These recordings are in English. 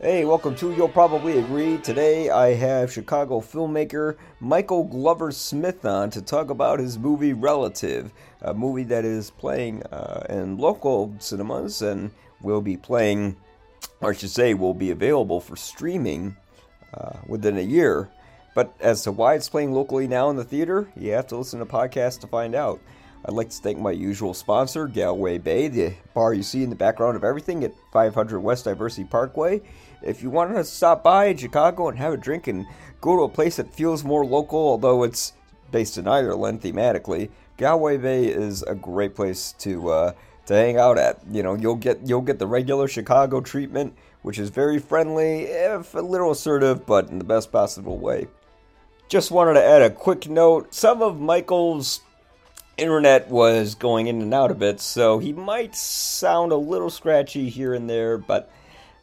Hey, welcome to You'll Probably Agree. Today I have Chicago filmmaker Michael Glover Smith on to talk about his movie Relative, a movie that is playing uh, in local cinemas and will be playing, or I should say, will be available for streaming uh, within a year. But as to why it's playing locally now in the theater, you have to listen to podcasts to find out. I'd like to thank my usual sponsor, Galway Bay, the bar you see in the background of everything at 500 West Diversey Parkway. If you want to stop by in Chicago and have a drink and go to a place that feels more local, although it's based in Ireland thematically, Galway Bay is a great place to uh, to hang out at. You know, you'll get you'll get the regular Chicago treatment, which is very friendly, if a little assertive, but in the best possible way. Just wanted to add a quick note. Some of Michael's internet was going in and out a bit, so he might sound a little scratchy here and there, but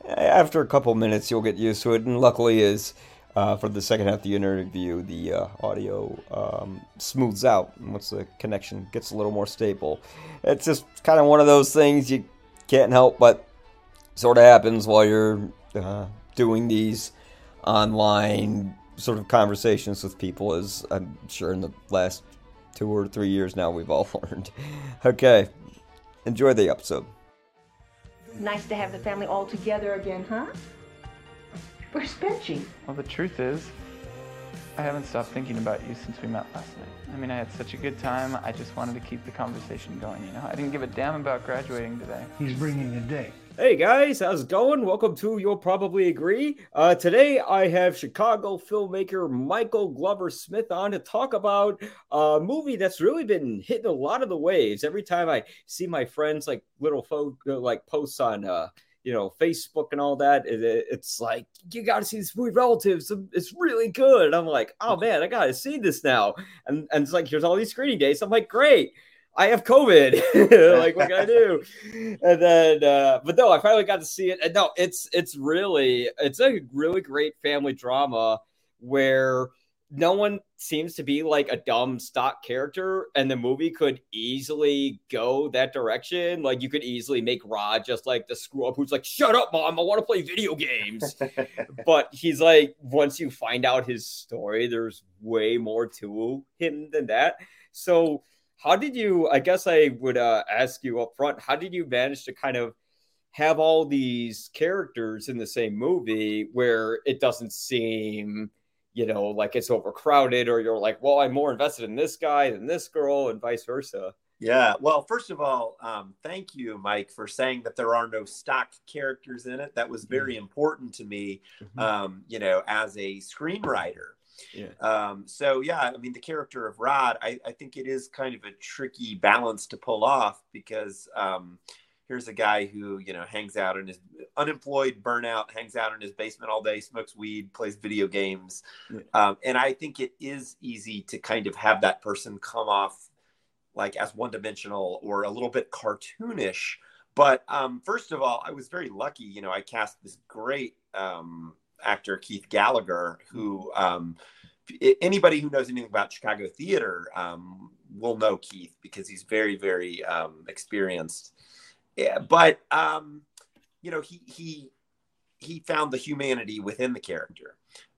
after a couple minutes you'll get used to it. And luckily, is uh, for the second half of the interview, the uh, audio um, smooths out once the connection gets a little more stable. It's just kind of one of those things you can't help but sort of happens while you're uh, doing these online sort of conversations with people, as I'm sure in the last two or three years now we've all learned. Okay, enjoy the episode. Nice to have the family all together again, huh? Where's Benji? Well, the truth is, I haven't stopped thinking about you since we met last night. I mean, I had such a good time. I just wanted to keep the conversation going, you know? I didn't give a damn about graduating today. He's bringing a date. Hey guys, how's it going? Welcome to You'll Probably Agree. Uh, today I have Chicago filmmaker Michael Glover Smith on to talk about a movie that's really been hitting a lot of the waves. Every time I see my friends like little folk like posts on uh, you know Facebook and all that, it, it's like you got to see this movie Relatives. It's really good. And I'm like, oh man, I got to see this now. And and it's like here's all these screening days. I'm like, great. I have COVID. like, what can I do? And then, uh, but no, I finally got to see it. And no, it's it's really it's a really great family drama where no one seems to be like a dumb stock character, and the movie could easily go that direction. Like, you could easily make Rod just like the screw up who's like, "Shut up, mom! I want to play video games." but he's like, once you find out his story, there's way more to him than that. So how did you? I guess I would uh, ask you up front. How did you manage to kind of have all these characters in the same movie where it doesn't seem, you know, like it's overcrowded, or you're like, well, I'm more invested in this guy than this girl, and vice versa. Yeah. Well, first of all, um, thank you, Mike, for saying that there are no stock characters in it. That was very mm-hmm. important to me, mm-hmm. um, you know, as a screenwriter. Yeah. Um, so yeah, I mean, the character of Rod, I, I, think it is kind of a tricky balance to pull off because um, here's a guy who you know hangs out in his unemployed, burnout, hangs out in his basement all day, smokes weed, plays video games, yeah. um, and I think it is easy to kind of have that person come off like as one dimensional or a little bit cartoonish. But um, first of all, I was very lucky. You know, I cast this great um, actor Keith Gallagher, who um, anybody who knows anything about Chicago theater um, will know Keith because he's very, very um, experienced. Yeah, but um, you know, he he he found the humanity within the character.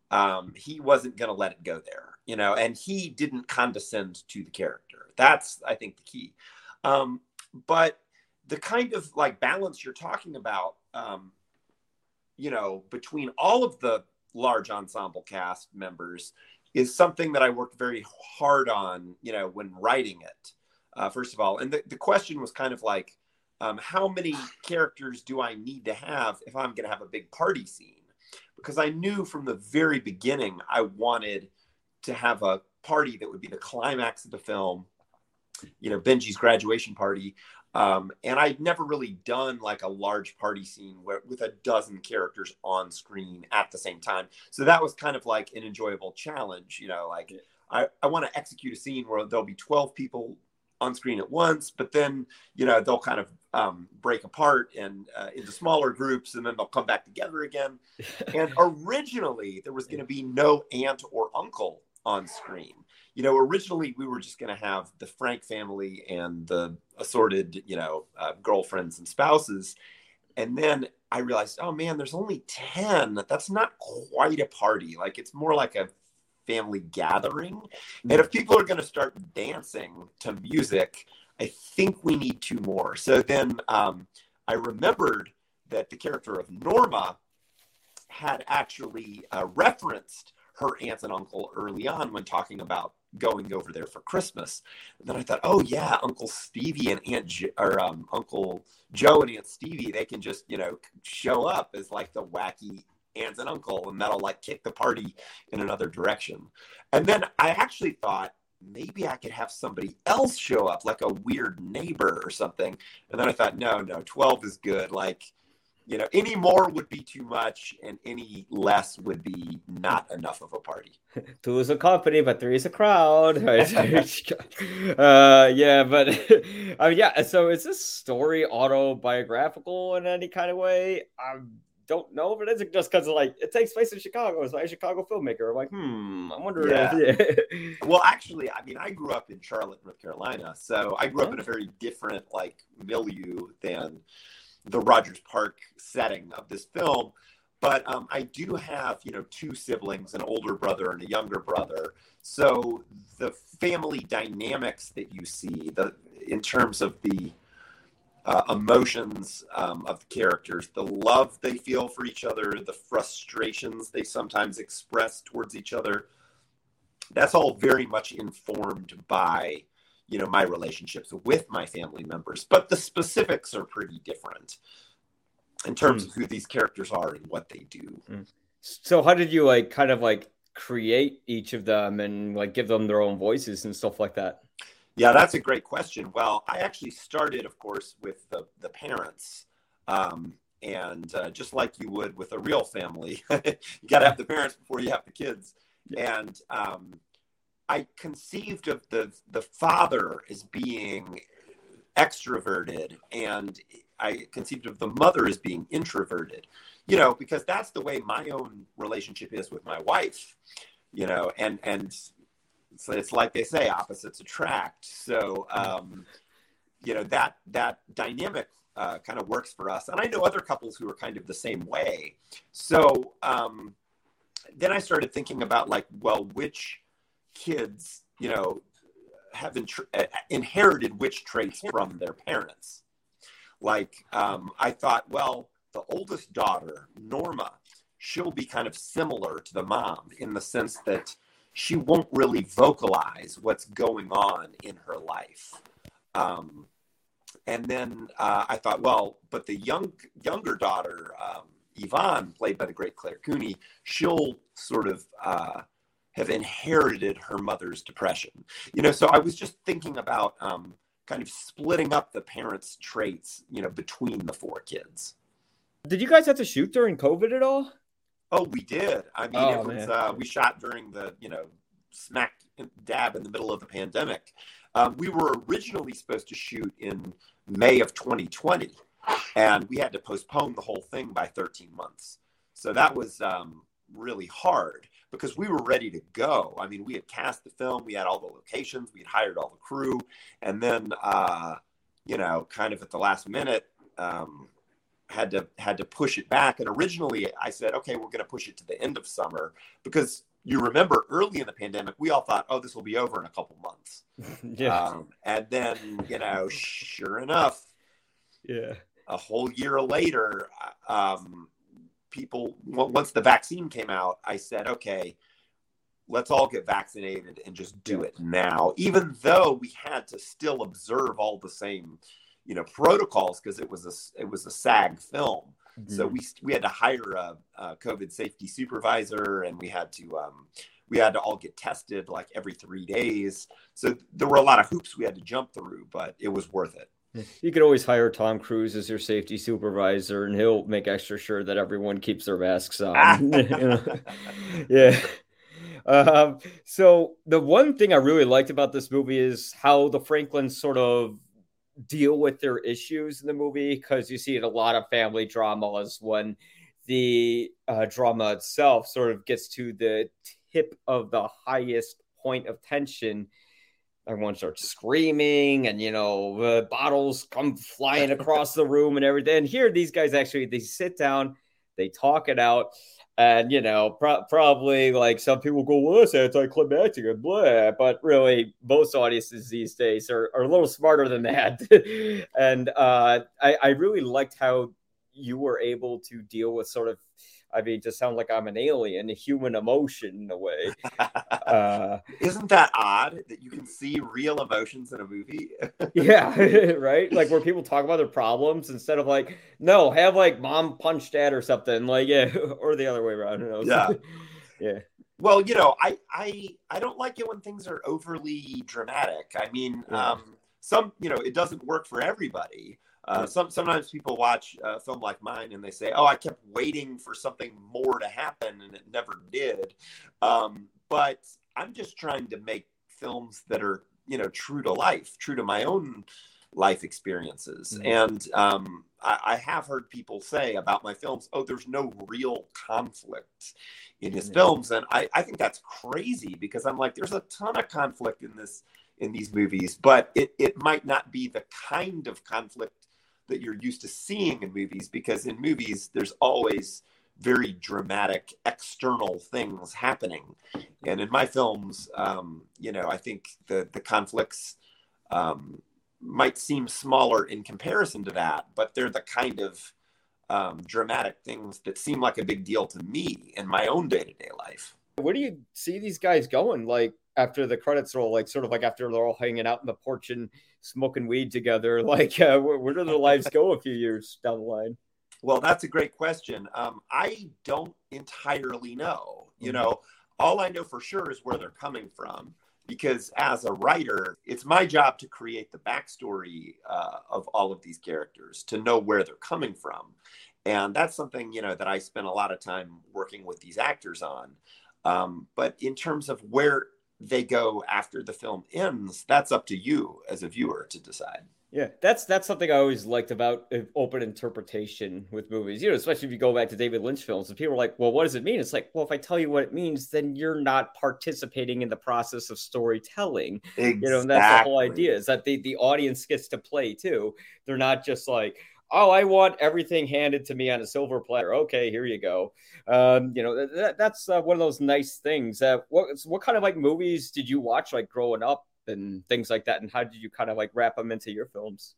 Um, he wasn't going to let it go there, you know, and he didn't condescend to the character. That's, I think, the key. Um, but the kind of like balance you're talking about, um, you know, between all of the large ensemble cast members is something that I worked very hard on, you know, when writing it, uh, first of all. And the, the question was kind of like, um, how many characters do I need to have if I'm going to have a big party scene? Because I knew from the very beginning I wanted to have a party that would be the climax of the film, you know, Benji's graduation party, um, and I'd never really done like a large party scene where, with a dozen characters on screen at the same time. So that was kind of like an enjoyable challenge, you know, like I, I want to execute a scene where there'll be 12 people on screen at once, but then, you know, they'll kind of um, break apart and uh, into smaller groups and then they'll come back together again. and originally there was going to be no aunt or uncle on screen you know, originally we were just going to have the Frank family and the assorted, you know, uh, girlfriends and spouses. And then I realized, oh man, there's only 10. That's not quite a party. Like it's more like a family gathering. And if people are going to start dancing to music, I think we need two more. So then um, I remembered that the character of Norma had actually uh, referenced her aunt and uncle early on when talking about going over there for Christmas. And then I thought, oh yeah, Uncle Stevie and Aunt or um, Uncle Joe and Aunt Stevie, they can just you know show up as like the wacky aunt and uncle, and that'll like kick the party in another direction. And then I actually thought maybe I could have somebody else show up, like a weird neighbor or something. And then I thought, no, no, twelve is good. Like you know, any more would be too much, and any less would be not enough of a party. Two is a company, but three is a crowd. uh, yeah, but I mean, yeah. So is this story autobiographical in any kind of way? I don't know if it is just because like it takes place in Chicago. It's like a Chicago filmmaker. I'm like, hmm, I wonder. Yeah. If, yeah. well, actually, I mean, I grew up in Charlotte, North Carolina, so I grew up in a very different like milieu than the Rogers Park setting of this film. But um, I do have, you know, two siblings, an older brother and a younger brother. So the family dynamics that you see, the in terms of the uh, emotions um, of the characters, the love they feel for each other, the frustrations they sometimes express towards each other, that's all very much informed by you know my relationships with my family members but the specifics are pretty different in terms mm. of who these characters are and what they do. Mm. so how did you like kind of like create each of them and like give them their own voices and stuff like that? Yeah that's a great question. Well i actually started of course with the, the parents um, and uh, just like you would with a real family you got to have the parents before you have the kids. And um, I conceived of the the father as being extroverted and I conceived of the mother as being introverted. You know, because that's the way my own relationship is with my wife. You know, and and so it's like they say opposites attract. So um, you know that that dynamic uh, kind of works for us. And I know other couples who are kind of the same way. So um, then I started thinking about like, well, which kids, you know, have inherited which traits from their parents. Like, um, I thought, well, the oldest daughter, Norma, she'll be kind of similar to the mom in the sense that she won't really vocalize what's going on in her life. Um, and then uh, I thought, well, but the young younger daughter, um, Yvonne, played by the great Clare Cooney, she'll sort of uh, have inherited her mother's depression. You know, so I was just thinking about um, kind of splitting up the parents' traits, you know, between the four kids. Did you guys have to shoot during COVID at all? Oh, we did. I mean, oh, it was uh, we shot during the you know smack dab in the middle of the pandemic. Um, we were originally supposed to shoot in May of 2020, and we had to postpone the whole thing by 13 months. So that was um, really hard because we were ready to go. I mean, we had cast the film, we had all the locations, we had hired all the crew, and then uh, you know, kind of at the last minute, um, had to had to push it back. And originally, I said, okay, we're going to push it to the end of summer because you remember early in the pandemic, we all thought, oh, this will be over in a couple months. yeah. Um, and then, you know, sure enough, yeah, a whole year later, um, people once the vaccine came out i said okay let's all get vaccinated and just do it now even though we had to still observe all the same you know protocols because it was a it was a sag film. Mm-hmm. so we we had to hire a, a, covid safety supervisor and we had to um, we had to all get tested like every three days. So there were a lot of hoops we had to jump through but it was worth it you could always hire Tom Cruise as your safety supervisor, and he'll make extra sure that everyone keeps their masks on. yeah. Um, so the one thing I really liked about this movie is how the Franklins sort of deal with their issues in the movie because you see it a lot of family dramas when the uh, drama itself sort of gets to the tip of the highest point of tension everyone starts screaming and you know uh, bottles come flying across the room and everything. And here these guys actually they sit down they talk it out. And you know pro- probably like some people go well that's anticlimactic and blah. But really most audiences these days are, are a little smarter than that. And uh, I, I really liked how you were able to deal with sort of I mean, to sound like I'm an alien, a human emotion in a way. Uh, Isn't that odd that you can see real emotions in a movie? yeah, right. Like where people talk about their problems instead of like, no, have like mom punch dad or something, like yeah, or the other way around. Who knows? Yeah, yeah. Well, you know, I I I don't like it when things are overly dramatic. I mean, yeah. um, some you know, it doesn't work for everybody. Uh, some, sometimes people watch a film like mine and they say, "Oh, I kept waiting for something more to happen and it never did." Um, but I'm just trying to make films that are, you know, true to life, true to my own life experiences. Mm-hmm. And um, I, I, have heard people say about my films, "Oh, there's no real conflict in his films," and I, I think that's crazy because I'm like, there's a ton of conflict in this in these movies, but it, it might not be the kind of conflict that you're used to seeing in movies because in movies there's always very dramatic external things happening. And in my films um, you know i think the the conflicts um, might seem smaller in comparison to that but they're the kind of um, dramatic things that seem like a big deal to me in my own day-to-day life. Where do you see these guys going? Like after the credits roll like sort of like after they're all hanging out in the porch and smoking weed together? Like, uh, where, where do their lives go a few years down the line? Well, that's a great question. Um, I don't entirely know. You mm-hmm. know, all I know for sure is where they're coming from because as a writer, it's my job to create the backstory uh, of all of these characters, to know where they're coming from. And that's something, you know, that I spend a lot of time working with these actors on. Um, but in terms of where they go after the film ends, that's up to you as a viewer to decide. Yeah, that's that's something I always liked about uh, open interpretation with movies. You know, especially if you go back to David Lynch films, and people are like, "Well, what does it mean?" It's like, well, if I tell you what it means, then you're not participating in the process of storytelling. Exactly. You know, and that's the whole idea is that the the audience gets to play too. They're not just like, oh, I want everything handed to me on a silver platter. Okay, here you go. Um, you know, that, that's uh, one of those nice things. Uh, what what kind of like movies did you watch like growing up and things like that, and how did you kind of like wrap them into your films?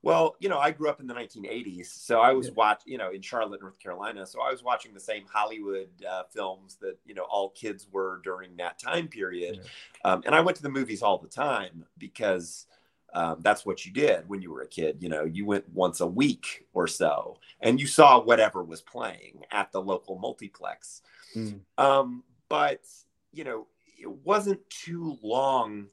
Well, you know, I grew up in the 1980s, so I was watch, you know, in Charlotte, North Carolina. So I was watching the same Hollywood uh, films that you know all kids were during that time period, yeah. um, and I went to the movies all the time because um, that's what you did when you were a kid. You know, you went once a week or so, and you saw whatever was playing at the local multiplex. Mm. Um, but you know, it wasn't too long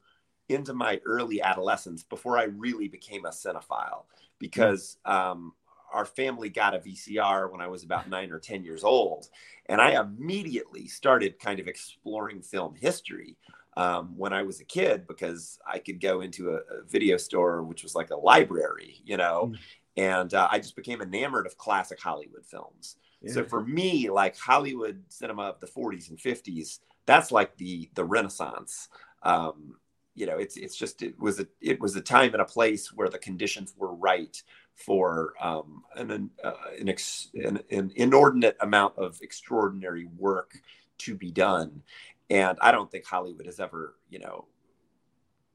into my early adolescence before I really became a cinephile because mm. um, our family got a VCR when I was about nine or 10 years old. And I immediately started kind of exploring film history um, when I was a kid because I could go into a, a video store, which was like a library, you know, mm. and uh, I just became enamored of classic Hollywood films. Yeah. So for me, like Hollywood cinema of the 40s and 50s, that's like the the Renaissance. Um, you know, it's it's just it was a it was a time and a place where the conditions were right for um, an uh, an, ex, an, an inordinate amount of extraordinary work to be done and I don't think Hollywood has ever, you know,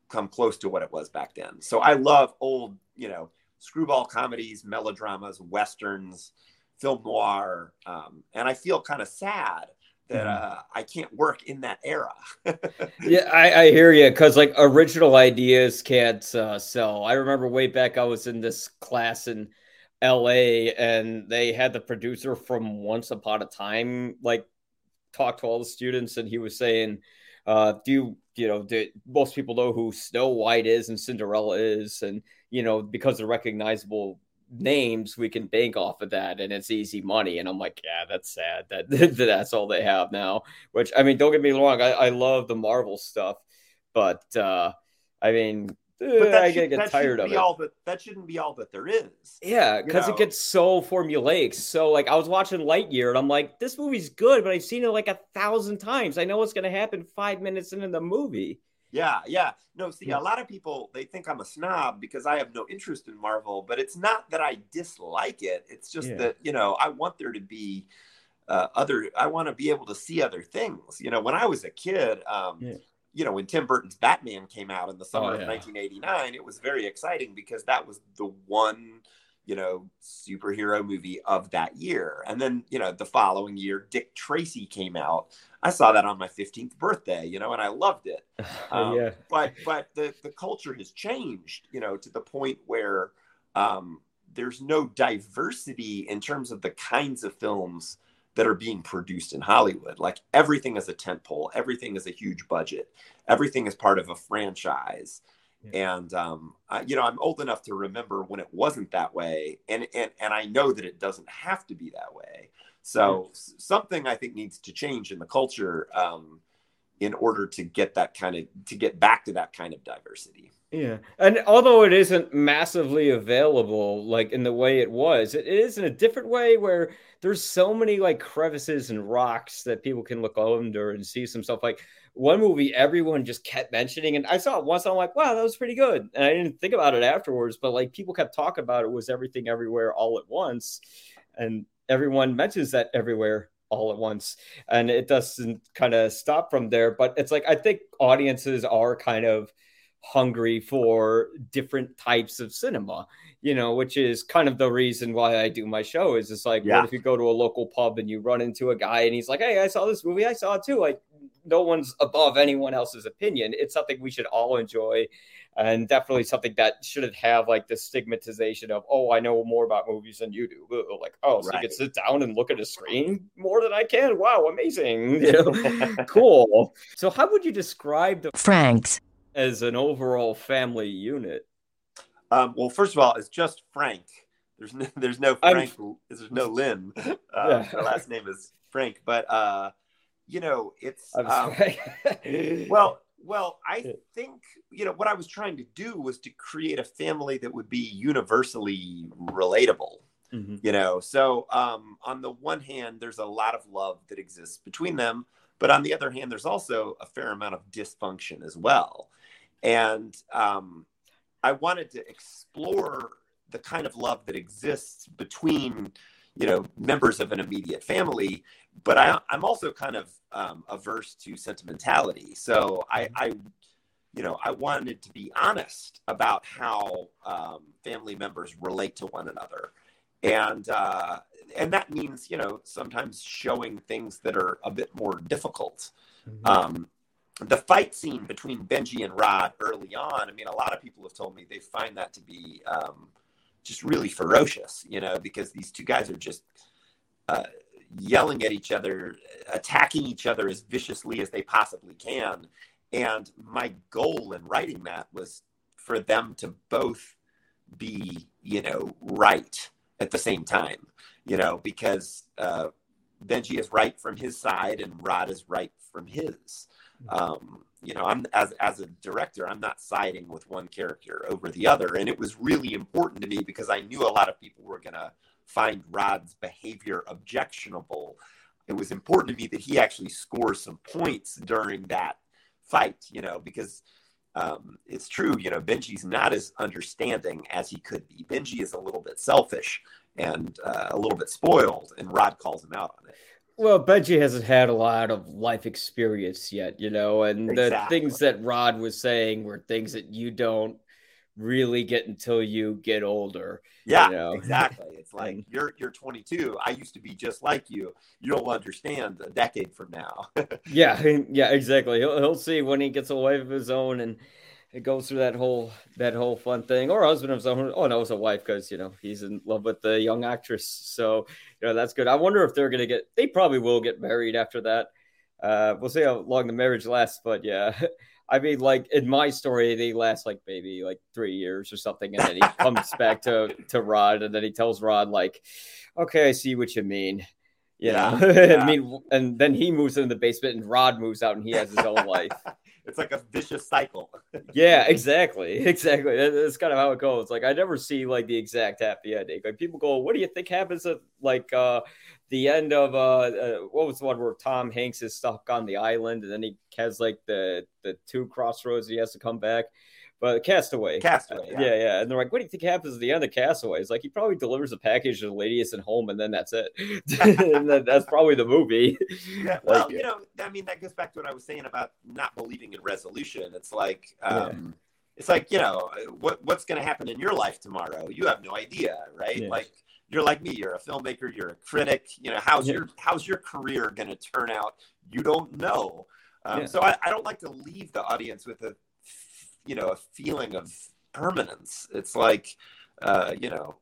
come close to what it was back then. So I love old, you know, screwball comedies, melodramas, westerns, film noir, um, and I feel kind of sad that mm-hmm. uh, I can't work in that era. yeah, I, I, hear you because like original ideas can't uh, sell. I remember way back I was in this class in L.A. and they had the producer from Once Upon a Time like talked to all the students, and he was saying, uh, "Do you, you know, do, most people know who Snow White is and Cinderella is, and you know, because they're recognizable names, we can bank off of that, and it's easy money." And I'm like, "Yeah, that's sad. That that's all they have now." Which I mean, don't get me wrong, I, I love the Marvel stuff, but uh, I mean, but that I should, get tired of it. All that, that shouldn't be all that there is. Yeah, because it gets so formulaic. So, like, I was watching Lightyear and I'm like, this movie's good, but I've seen it like a thousand times. I know what's going to happen five minutes into the movie. Yeah, yeah. No, see, a lot of people they think I'm a snob because I have no interest in Marvel, but it's not that I dislike it. It's just Yeah. that you know I want there to be uh, other. I want to be able to see other things. You know, when I was a kid, um, Yeah. You know, when Tim Burton's Batman came out in the summer Oh, of 1989, it was very exciting because that was the one you know superhero movie of that year. And then you know the following year, Dick Tracy came out. I saw that on my 15th birthday, you know, and I loved it um, yeah. but but the the culture has changed you know to the point where um, there's no diversity in terms of the kinds of films that are being produced in Hollywood. Like everything is a tentpole, everything is a huge budget, everything is part of a franchise. And um, I, you know, I'm old enough to remember when it wasn't that way, and and and I know that it doesn't have to be that way. So s- something I think needs to change in the culture um, in order to get that kind of to get back to that kind of diversity. Yeah, and although it isn't massively available like in the way it was, it is in a different way where there's so many like crevices and rocks that people can look under and see some stuff. Like one movie, everyone just kept mentioning, and I saw it once. I'm like, wow, that was pretty good, and I didn't think about it afterwards. But like people kept talking about it was everything everywhere all at once, and everyone mentions that everywhere all at once and it doesn't kind of stop from there but it's like i think audiences are kind of hungry for different types of cinema you know which is kind of the reason why i do my show is it's like Yeah. what if you go to a local pub and you run into a guy and he's like hey i saw this movie. I saw it too. Like no one's above anyone else's opinion. It's something we should all enjoy and definitely something that shouldn't have like the stigmatization of oh i know more about movies than you do. Like oh so you can sit down and look at a screen more than i can? Wow amazing. You know cool. So how would you describe the Frank's. As an overall family unit Um, well, first of all, it's just Frank. There's no, there's no I'm- Frank. There's no Lynn. Uh, Yeah. Her last name is Frank, but uh, you know, it's I'm um, well well i think you know what i was trying to do was to create a family that would be universally relatable Mhm. you know so um, on the one hand there's a lot of love that exists between them but on the other hand there's also a fair amount of dysfunction as well and um, i wanted to explore the kind of love that exists between you know members of an immediate family but I, i'm also kind of um, averse to sentimentality. So I, I you know i wanted to be honest about how um, family members relate to one another. And uh, and that means you know sometimes showing things that are a bit more difficult. Um, the fight scene between benji and rod early on i mean a lot of people have told me they find that to be um, just really ferocious you know because these two guys are just uh, yelling at each other attacking each other as viciously as they possibly can. And my goal in writing that was for them to both be you know right at the same time you know because uh, benji is right from his side and rod is right from his um, you know i'm as as a director i'm not siding with one character over the other. And it was really important to me because i knew a lot of people were going to find rod's behavior objectionable. It was important to me that he actually scores some points during that fight you know because um, it's true you know benji's not as understanding as he could be. Benji is a little bit selfish and uh, a little bit spoiled and rod calls him out on it Well, Benji hasn't had a lot of life experience yet, you know, and the Exactly. things that Rod was saying were things that you don't really get until you get older. Yeah, you know? exactly. It's like you're you're 22. I used to be just like you. You'll understand a decade from now. Yeah, yeah, exactly. He'll he'll see when he gets a wife of his own and it goes through that whole that whole fun thing, or husband of own. Oh no, it's a wife because you know he's in love with the young actress. So you know that's good. I wonder if they're gonna get. They probably will get married after that. Uh, we'll see how long the marriage lasts, but yeah. I mean, like in my story, they last like maybe like three years or something, and then he comes back to to Rod, and then he tells Rod like, "Okay, I see what you mean." You know, Yeah, yeah. I mean, and then he moves into the basement, and Rod moves out, and he has his own life. It's like a vicious cycle. Yeah, exactly, exactly. That- That's kind of how it goes. Like I never see like the exact happy ending. Like people go, "What do you think happens at like uh the end of uh, uh, what was the one where Tom Hanks is stuck on the island and then he has like the the two crossroads he has to come back. But Castaway. Castaway. Yeah. yeah. yeah, And they're like, what do you think happens at the end of Castaway? It's like he probably delivers a package to the lady isn't home and then that's it. and then that's probably the movie. Yeah. Well, like, you know, I mean, that goes back to what I was saying about not believing in resolution. It's like, um, yeah. it's like, you know, what, what's going to happen in your life tomorrow? You have no idea, right? Yeah. Like, you're like me you're a filmmaker you're a critic you know how's your how's your career going to turn out you don't know um, so I, I, don't like to leave the audience with a you know a feeling of permanence it's like uh, you know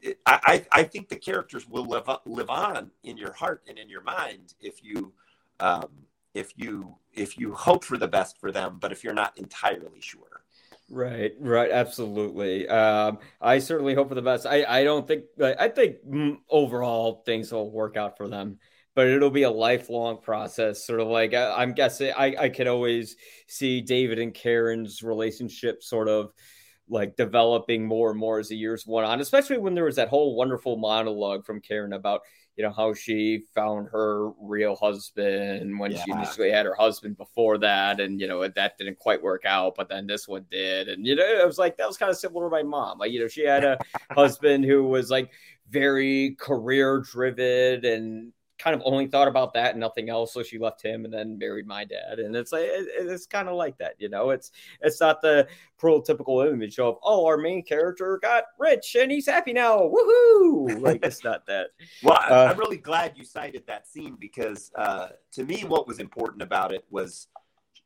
it, I, I think the characters will live live on in your heart and in your mind if you um, if you if you hope for the best for them but if you're not entirely sure Right, right, absolutely. Um, I certainly hope for the best. I, I don't think I think overall things will work out for them, but it'll be a lifelong process. Sort of like I, am guessing I I could always see David and Karen's relationship sort of like developing more and more as the years went on, especially when there was that whole wonderful monologue from Karen about you know how she found her real husband when yeah. she initially had her husband before that and you know that didn't quite work out but then this one did and you know it was like that was kind of similar to my mom like you know she had a husband who was like very career driven and kind of only thought about that and nothing else. So she left him and then married my dad. And it's like it, it's kind of like that, you know. It's it's not the prototypical image of oh our main character got rich and he's happy now, woohoo! Like it's not that. well, uh, I'm really glad you cited that scene because uh, to me, what was important about it was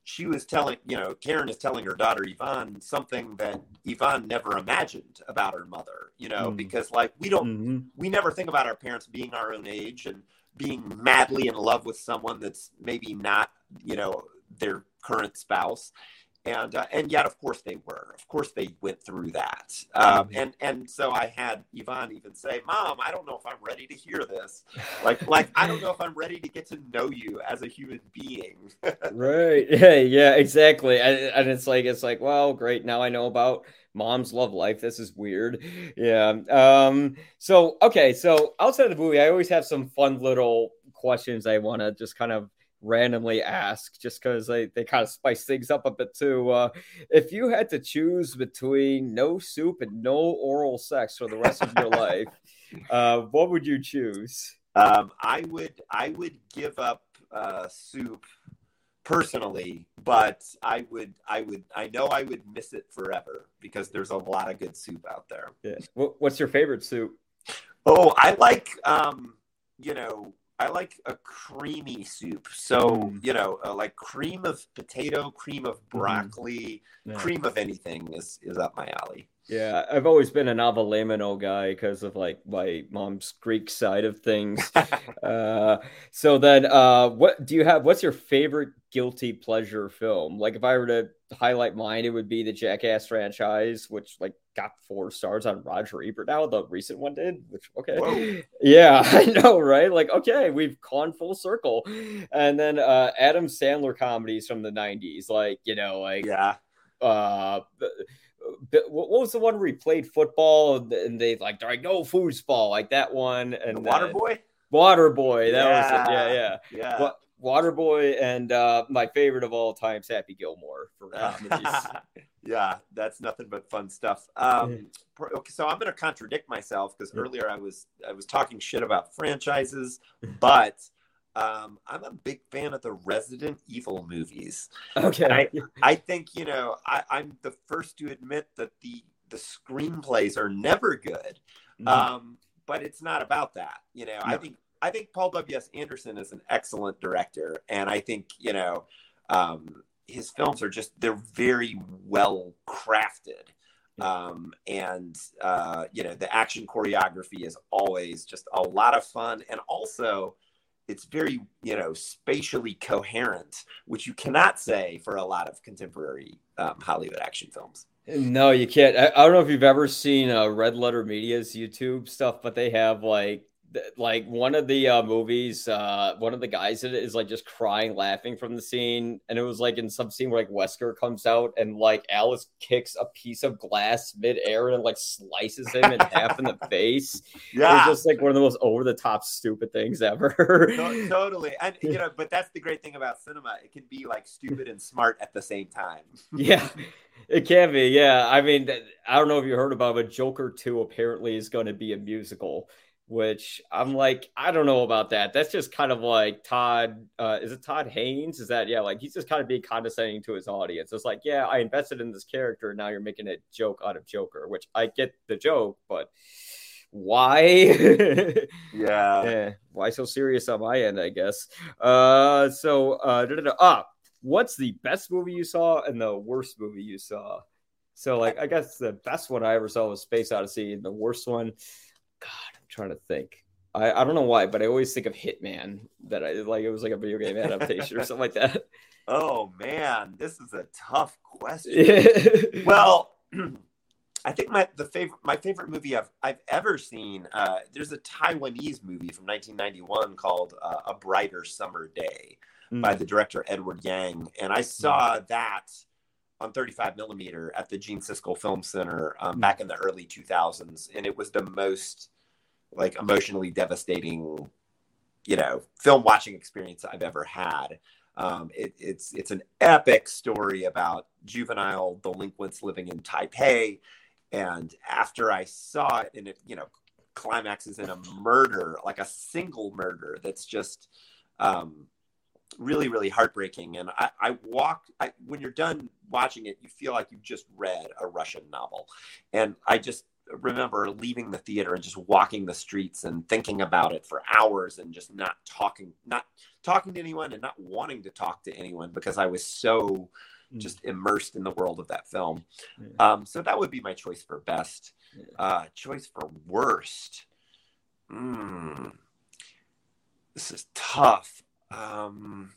she was telling, you know, Karen is telling her daughter Yvonne something that Yvonne never imagined about her mother, you know, mm. because like we don't, mm-hmm. we never think about our parents being our own age and being madly in love with someone that's maybe not, you know, their current spouse. And uh, and yet, of course, they were. Of course, they went through that. Um, mm-hmm. and and so I had Yvonne even say, "Mom, I don't know if I'm ready to hear this. Like like I don't know if I'm ready to get to know you as a human being." right. Yeah. Yeah. Exactly. And, and it's like it's like, well, great. Now I know about moms love life. This is weird. Yeah. Um, so okay, so outside of the movie, I always have some fun little questions I want to just kind of randomly ask just because they, they kind of spice things up a bit too. Uh, if you had to choose between no soup and no oral sex for the rest of your life, uh, what would you choose? Um, I would I would give up uh, soup personally, but I would, I would, I know I would miss it forever because there's a lot of good soup out there. Yeah. What's your favorite soup? Oh, I like, um, you know, I like a creamy soup. So, mm. you know, uh, like cream of potato, cream of mm-hmm. broccoli, mm. yeah. cream of anything is, is up my alley. Yeah, I've always been an avgolemono guy because of like my mom's Greek side of things. uh, so then, uh, what do you have? What's your favorite guilty pleasure film? Like, if I were to highlight mine, it would be the Jackass franchise, which like got four stars on Roger Ebert. Now the recent one did, which okay, Whoa. yeah, I know, right? Like, okay, we've gone full circle. And then uh, Adam Sandler comedies from the '90s, like you know, like yeah. Uh, what was the one where he played football and they like they're like no foosball like that one and the Water Boy. Water Boy, that yeah. was it. yeah, yeah, yeah. Water Boy and uh, my favorite of all times, Happy Gilmore for comedies. yeah, that's nothing but fun stuff. Um, okay, so I'm going to contradict myself because earlier I was I was talking shit about franchises, but um, I'm a big fan of the Resident Evil movies. Okay. I, I think, you know, I, I'm the first to admit that the, the screenplays are never good. Mm-hmm. Um, but it's not about that. You know, I think I think Paul W.S. Anderson is an excellent director, and I think you know um, his films are just they're very well crafted, um, and uh, you know the action choreography is always just a lot of fun, and also it's very you know spatially coherent, which you cannot say for a lot of contemporary um, Hollywood action films. No, you can't. I, I, don't know if you've ever seen uh, Red Letter Media's YouTube stuff, but they have like like one of the uh, movies, uh, one of the guys in it is like just crying, laughing from the scene, and it was like in some scene where like Wesker comes out and like Alice kicks a piece of glass midair and like slices him in half in the face. Yeah, it's just like one of the most over the top stupid things ever. no, totally, and you know, but that's the great thing about cinema; it can be like stupid and smart at the same time. yeah. It can be, yeah. I mean, I don't know if you heard about, it, but Joker Two apparently is going to be a musical which I'm like, I don't know about that. That's just kind of like Todd. Uh, is it Todd Haynes? Is that yeah? Like he's just kind of being condescending to his audience. It's like, yeah, I invested in this character. Now you're making a joke out of Joker, which I get the joke, but why? yeah. yeah. Why so serious on my end? I guess. Uh, so uh, ah, what's the best movie you saw and the worst movie you saw? So like, I guess the best one I ever saw was Space Odyssey, and the worst one God, trying to think. I, I don't know why, but I always think of Hitman that I like it was like a video game adaptation or something like that. Oh man, this is a tough question. well, I think my the favorite my favorite movie I've I've ever seen. Uh, there's a Taiwanese movie from 1991 called uh, A Brighter Summer Day mm. by the director Edward Yang, and I saw mm. that on 35 millimeter at the Gene Siskel Film Center um, back in the early 2000s, and it was the most like emotionally devastating, you know, film watching experience I've ever had. Um, it, it's it's an epic story about juvenile delinquents living in Taipei, and after I saw it, and it you know climaxes in a murder, like a single murder that's just um, really really heartbreaking. And i, I walk I, when you're done watching it you feel like you've just read a russian novel. And i just remember leaving the theater and just walking the streets and thinking about it for hours and just not talking not talking to anyone and not wanting to talk to anyone because i was so mm. just immersed in the world of that film yeah. um, so that would be my choice for best yeah. uh, choice for worst mm, this is tough um,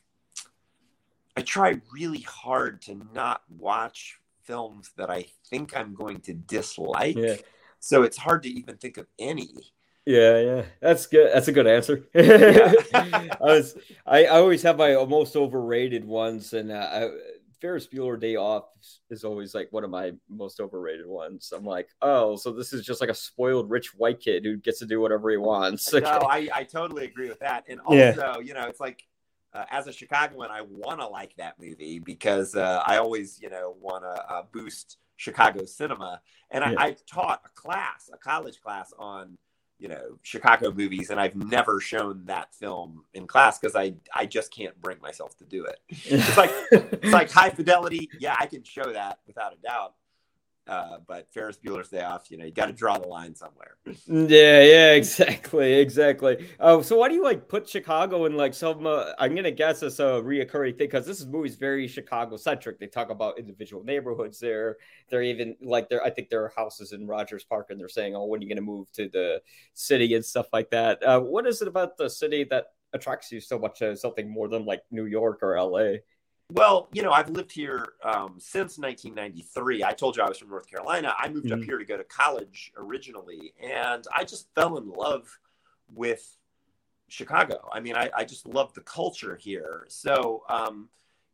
I try really hard to not watch films that I think I'm going to dislike. Yeah. So it's hard to even think of any. Yeah, yeah, that's good. That's a good answer. I was, I, I always have my most overrated ones, and uh, I, Ferris Bueller Day Off is always like one of my most overrated ones. I'm like, oh, so this is just like a spoiled rich white kid who gets to do whatever he wants. No, I, I totally agree with that. And also, yeah. you know, it's like uh, as a Chicagoan, I want to like that movie because uh, I always, you know, want to uh, boost Chicago cinema. And I, yeah. I taught a class, a college class on you know Chicago movies, and I've never shown that film in class because I I just can't bring myself to do it. It's like it's like high fidelity. Yeah, I can show that without a doubt. Uh, but Ferris Bueller's Day Off, you know, you got to draw the line somewhere. Yeah, yeah, exactly, exactly. Oh, so why do you like put Chicago in like some? Uh, I'm gonna guess it's a reoccurring thing because this movie's very Chicago centric. They talk about individual neighborhoods there. They're even like there. I think there are houses in Rogers Park, and they're saying, "Oh, when are you gonna move to the city and stuff like that?" Uh, what is it about the city that attracts you so much something more than like New York or LA? Well, you know, I've lived here um, since 1993. I told you I was from North Carolina. I moved mm-hmm. up here to go to college originally, and I just fell in love with Chicago. I mean, I, I just love the culture here. So um,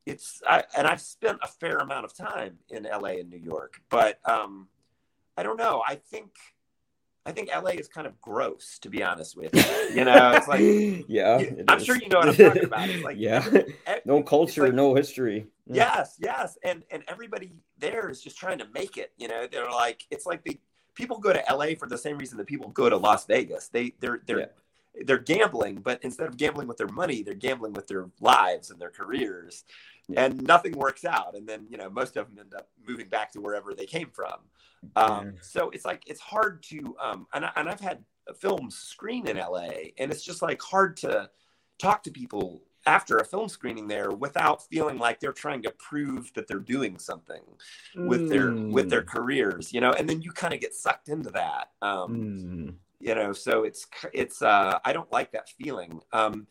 it's, I, and I've spent a fair amount of time in LA and New York, but um, I don't know. I think I think LA is kind of gross, to be honest with you. You know, it's like yeah, I'm is. sure you know what I'm talking about. It's like yeah, no culture, like, no history. Yes, yes, and and everybody there is just trying to make it. You know, they're like it's like the people go to LA for the same reason that people go to Las Vegas. They they're they're yeah. they're gambling, but instead of gambling with their money, they're gambling with their lives and their careers. Yeah. And nothing works out, and then you know most of them end up moving back to wherever they came from. Um, so it's like it's hard to, um, and, I, and I've had a films screen in LA, and it's just like hard to talk to people after a film screening there without feeling like they're trying to prove that they're doing something with mm. their with their mm. careers, you know. And then you kind of get sucked into that, um, mm. you know. So it's it's uh, I don't like that feeling. Um,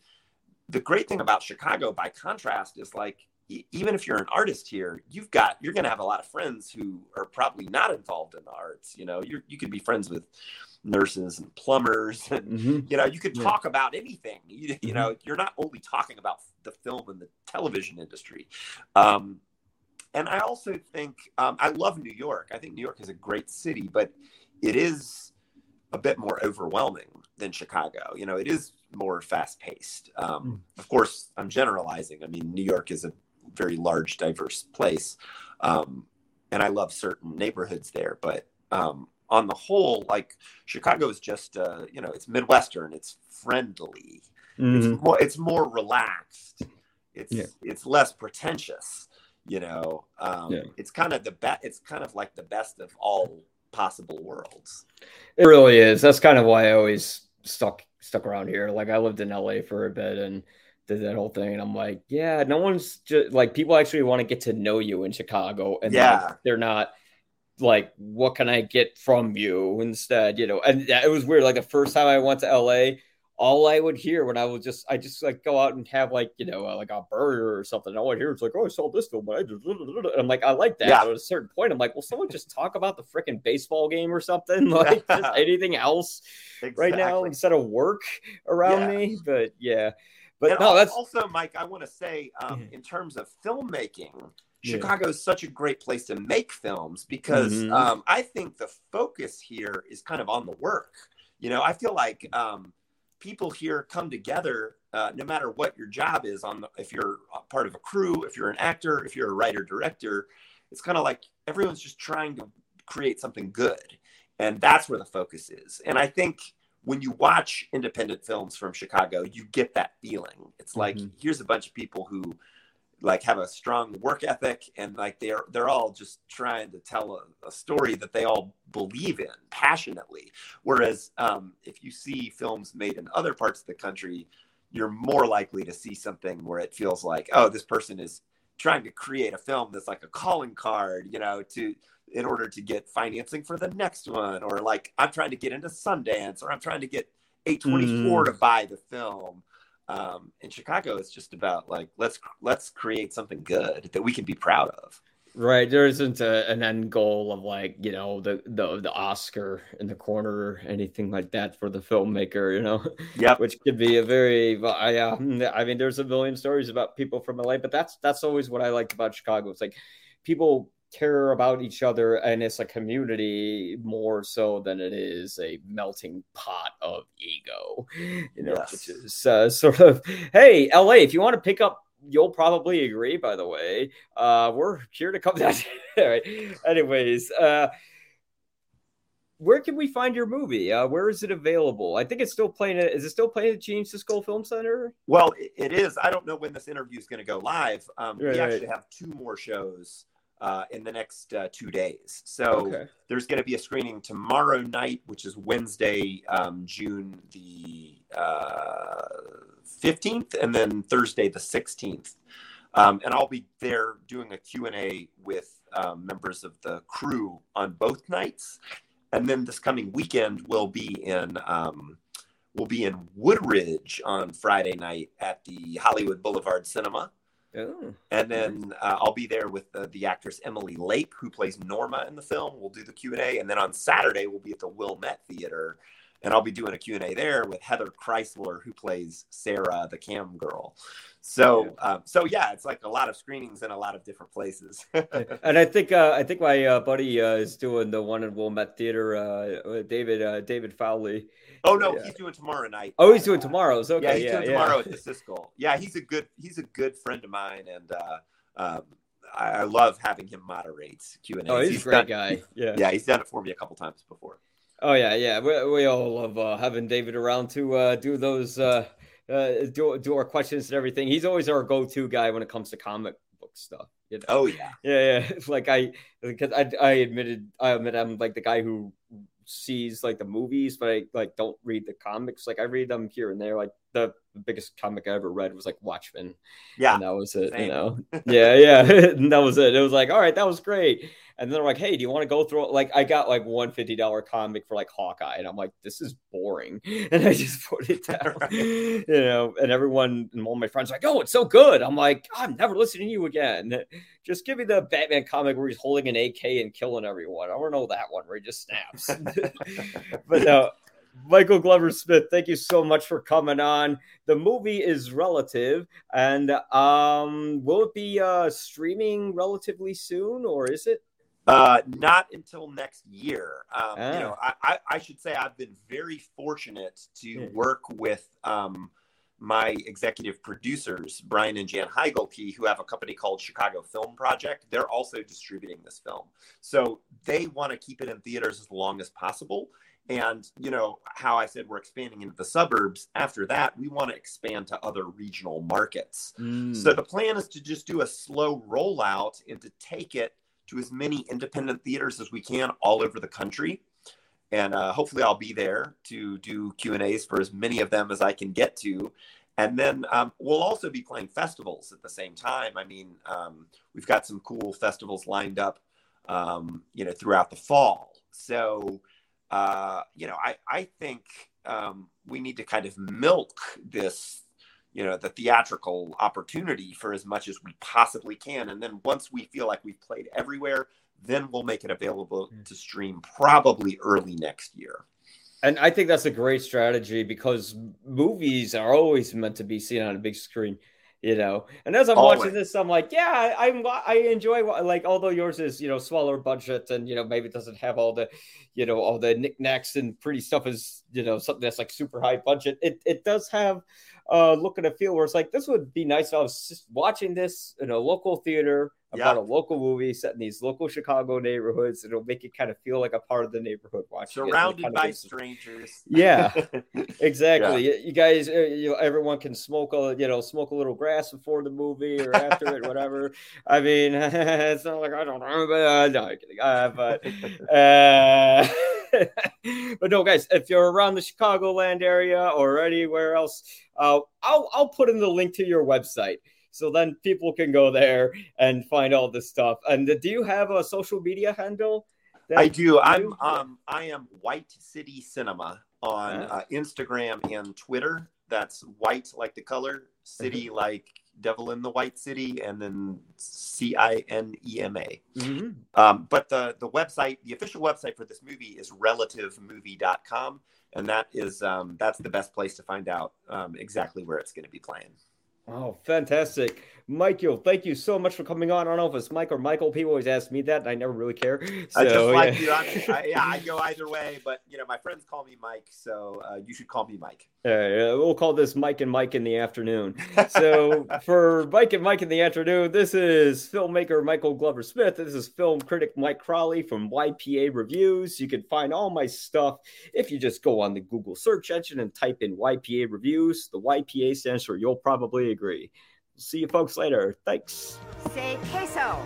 the great thing about Chicago, by contrast, is like even if you're an artist here, you've got you're going to have a lot of friends who are probably not involved in the arts. You know, you you can be friends with nurses and plumbers and Mm-hmm. you know you could Yeah. talk about anything you, you Mhm. know you're not only talking about the film and the television industry um, and i also think um, i love new york i think new york is a great city but it is a bit more overwhelming than chicago you know it is more fast paced um, of course i'm generalizing i mean new york is a very large diverse place um, and i love certain neighborhoods there but um, on the whole like chicago is just uh, you know it's midwestern it's friendly Mhm. it's more it's more relaxed it's Yeah. it's less pretentious you know um Yeah. it's kind of the best it's kind of like the best of all possible worlds It really is. That's kind of why I always stuck stuck around here. Like I lived in LA for a bit and did that whole thing, and I'm like, yeah, no one's just like people actually want to get to know you in Chicago, and like, Yeah. they're not like, what can I get from you instead, you know? And it was weird. Like the first time I went to LA, all I would hear when I was just, I just like go out and have like, you know, uh, like a burger or something. All I hear is like, oh, I saw this film. I just, and I'm like, I like that. Yeah. But at a certain point, I'm like, well, someone just talk about the freaking baseball game or something, like just anything else right now instead of work around Yeah. me. But yeah, but and no, al- that's also mike i want to say um, Yeah. in terms of filmmaking Yeah. chicago is such a great place to make films because Mhm. um, i think the focus here is kind of on the work you know i feel like um, people here come together uh, no matter what your job is on the, if you're a part of a crew if you're an actor if you're a writer director it's kind of like everyone's just trying to create something good and that's where the focus is and i think when you watch independent films from chicago you get that feeling it's like Mhm. here's a bunch of people who like have a strong work ethic and like they're they're all just trying to tell a, a story that they all believe in passionately whereas um, if you see films made in other parts of the country you're more likely to see something where it feels like oh this person is trying to create a film that's like a calling card you know to in order to get financing for the next one or like i'm trying to get into sundance or i'm trying to get A24 to buy the film um, in chicago it's just about like let's let's create something good that we can be proud of right. There isn't a, an end goal of like you know the the the Oscar in the corner or anything like that for the filmmaker, you know. yeah which could be a very well, I, uh, I mean there's a million stories about people from LA but that's that's always what I like about Chicago it's like people care about each other and it's a community more so than it is a melting pot of ego you know Yes. which is uh, sort of hey LA if you want to pick up you'll probably agree by the way uh we're here to come down All right. anyways uh where can we find your movie? Uh, where is it available? I think it's still playing. At, is it still playing at Gene Siskel Film Center? well it- it is i don't know when this interview is going to go live um, Right, we right. actually have two more shows uh, in the next uh, two days so there's going to be a screening tomorrow night, which is Wednesday, um, June the uh, 15th, and then Thursday the 16th. Um, and I'll be there doing a Q&A with um, members of the crew on both nights. And then this coming weekend, we'll be in um, we'll be in Woodridge on Friday night at the Hollywood Boulevard Cinema. Oh, And then uh, I'll be there with the, the actress Emily Lake, who plays Norma in the film. We'll do the Q and A, and then on Saturday we'll be at the Wilmette Theater, and I'll be doing a Q and A there with Heather Chrisler, who plays Sarah, the cam girl. So, um, so yeah, it's like a lot of screenings in a lot of different places. and I think uh, I think my uh, buddy uh, is doing the one in Wilmette Theater. Uh, David uh, David Fowley. oh no, Yeah. he's doing tomorrow night. Oh, he's doing tomorrow's. Okay, yeah, he's yeah, doing yeah. tomorrow at the Siskel. Yeah, he's a good he's a good friend of mine, and uh, um, I, I love having him moderate Q and A. Oh, he's a great guy. Yeah. Yeah, he's done it for me a couple times before. Oh yeah, yeah. We, we all love uh, having David around to uh, do those uh, uh, do do our questions and everything. He's always our go-to guy when it comes to comic book stuff. You know? Oh yeah. Yeah, yeah. Like I, because I, I admitted, I admit I'm like the guy who sees like the movies, but I like don't read the comics. Like I read them here and there, like the biggest comic I ever read was like Watchmen. Yeah, and that was it. same. You know, yeah, yeah, and that was it. It was like, all right, that was great. And then they're like, hey, do you want to go through it? Like, I got like one fifty dollar comic for like Hawkeye, and I'm like, this is boring, and I just put it down. you know, and everyone and all my friends are like, oh, it's so good. I'm like, I'm never listening to you again. Just give me the Batman comic where he's holding an AK and killing everyone. I want to know that one where he just snaps. but no. Michael Glover Smith, thank you so much for coming on. The movie is relative, and um, will it be uh, streaming relatively soon, or is it? Uh, not until next year. Um, Ah. You know, I, I, I should say I've been very fortunate to work with um, my executive producers, Brian and Jan Hieggelke, who have a company called Chicago Film Project. They're also distributing this film. So they want to keep it in theaters as long as possible. And, you know, how I said we're expanding into the suburbs, after that, we want to expand to other regional markets. Hmm. So the plan is to just do a slow rollout and to take it to as many independent theaters as we can all over the country. And uh, hopefully, I'll be there to do Q and A's for as many of them as I can get to. And then um, we'll also be playing festivals at the same time. I mean, um, we've got some cool festivals lined up, um, you know, throughout the fall. So, uh, you know, I I think um, we need to kind of milk this you know the theatrical opportunity for as much as we possibly can. And then once we feel like we've played everywhere then we'll make it available to stream probably early next year. And I think that's a great strategy because movies are always meant to be seen on a big screen, you know. And as I'm Always. watching this, I'm like, yeah, I, I'm I enjoy like although yours is you know smaller budget and you know maybe it doesn't have all the you know all the knickknacks and pretty stuff is you know something that's like super high budget. It it does have a look and a feel where it's like this would be nice if I was just watching this in a local theater about Yeah. a local movie set in these local Chicago neighborhoods. It'll make it kind of feel like a part of the neighborhood watching. it, and it surrounded of by strangers Yeah. Exactly. You- You guys, uh, you everyone can smoke a you know smoke a little grass before the movie or after it, whatever. I mean, it's not like I don't know, but uh, no, I'm kidding. Uh, but uh, but no, guys, if you're around the Chicagoland area or anywhere else, uh, I'll I'll put in the link to your website. So then people can go there and find all this stuff. And do you have a social media handle? i do i'm um i am white city cinema on Ah. uh, instagram and twitter that's white like the color city Mm-hmm. like devil in the white city and then c-i-n-e-m-a Mhm. Um, but the the website, the official website for this movie is relativemovie.com, and that is um, that's the best place to find out um, exactly where it's going to be playing. Oh, fantastic. Michael, thank you so much for coming on. I don't know if it's Mike or Michael. People always ask me that, and I never really care. I just So, like yeah. you. I, yeah, I go either way, but you know, my friends call me Mike, so uh, you should call me Mike. Yeah, yeah, we'll call this Mike and Mike in the afternoon. So for Mike and Mike in the afternoon, this is filmmaker Michael Glover Smith. This is film critic Mike Crowley from YPA Reviews. You can find all my stuff if you just go on the Google search engine and type in YPA Reviews. The YPA stands for You'll Probably Agree. See you folks later. Thanks. Say queso.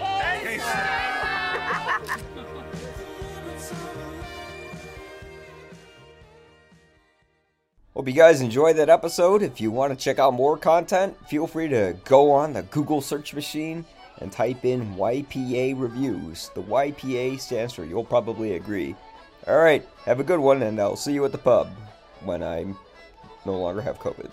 Hope you guys enjoyed that episode. If you want to check out more content, feel free to go on the Google search machine and type in YPA reviews. The YPA stands for You'll Probably Agree. Alright, have a good one, and I'll see you at the pub when I no longer have COVID.